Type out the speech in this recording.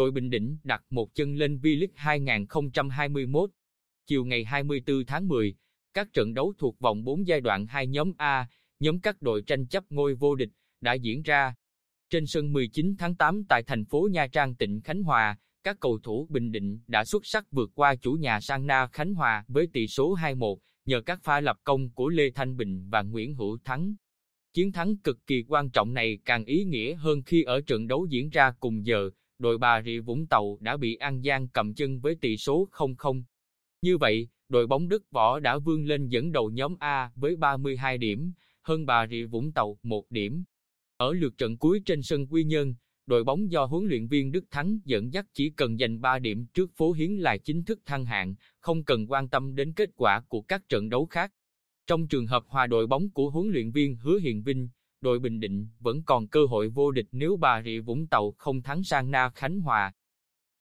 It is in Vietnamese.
đội Bình Định đặt một chân lên V-League 2021. Chiều ngày 24 tháng 10, các trận đấu thuộc vòng 4 giai đoạn 2 nhóm A, nhóm các đội tranh chấp ngôi vô địch, đã diễn ra. Trên sân 19 tháng 8 tại thành phố Nha Trang tỉnh Khánh Hòa, các cầu thủ Bình Định đã xuất sắc vượt qua chủ nhà Sang Na Khánh Hòa với tỷ số 2-1 nhờ các pha lập công của Lê Thanh Bình và Nguyễn Hữu Thắng. Chiến thắng cực kỳ quan trọng này càng ý nghĩa hơn khi ở trận đấu diễn ra cùng giờ, đội Bà Rịa Vũng Tàu đã bị An Giang cầm chân với tỷ số 0-0. Như vậy, đội bóng Đức Võ đã vươn lên dẫn đầu nhóm A với 32 điểm, hơn Bà Rịa Vũng Tàu 1 điểm. Ở lượt trận cuối trên sân Quy Nhơn, đội bóng do huấn luyện viên Đức Thắng dẫn dắt chỉ cần giành 3 điểm trước phố Hiến là chính thức thăng hạng, không cần quan tâm đến kết quả của các trận đấu khác. Trong trường hợp hòa đội bóng của huấn luyện viên Hứa Hiền Vinh, đội Bình Định vẫn còn cơ hội vô địch nếu Bà Rịa Vũng Tàu không thắng sang Na Khánh Hòa.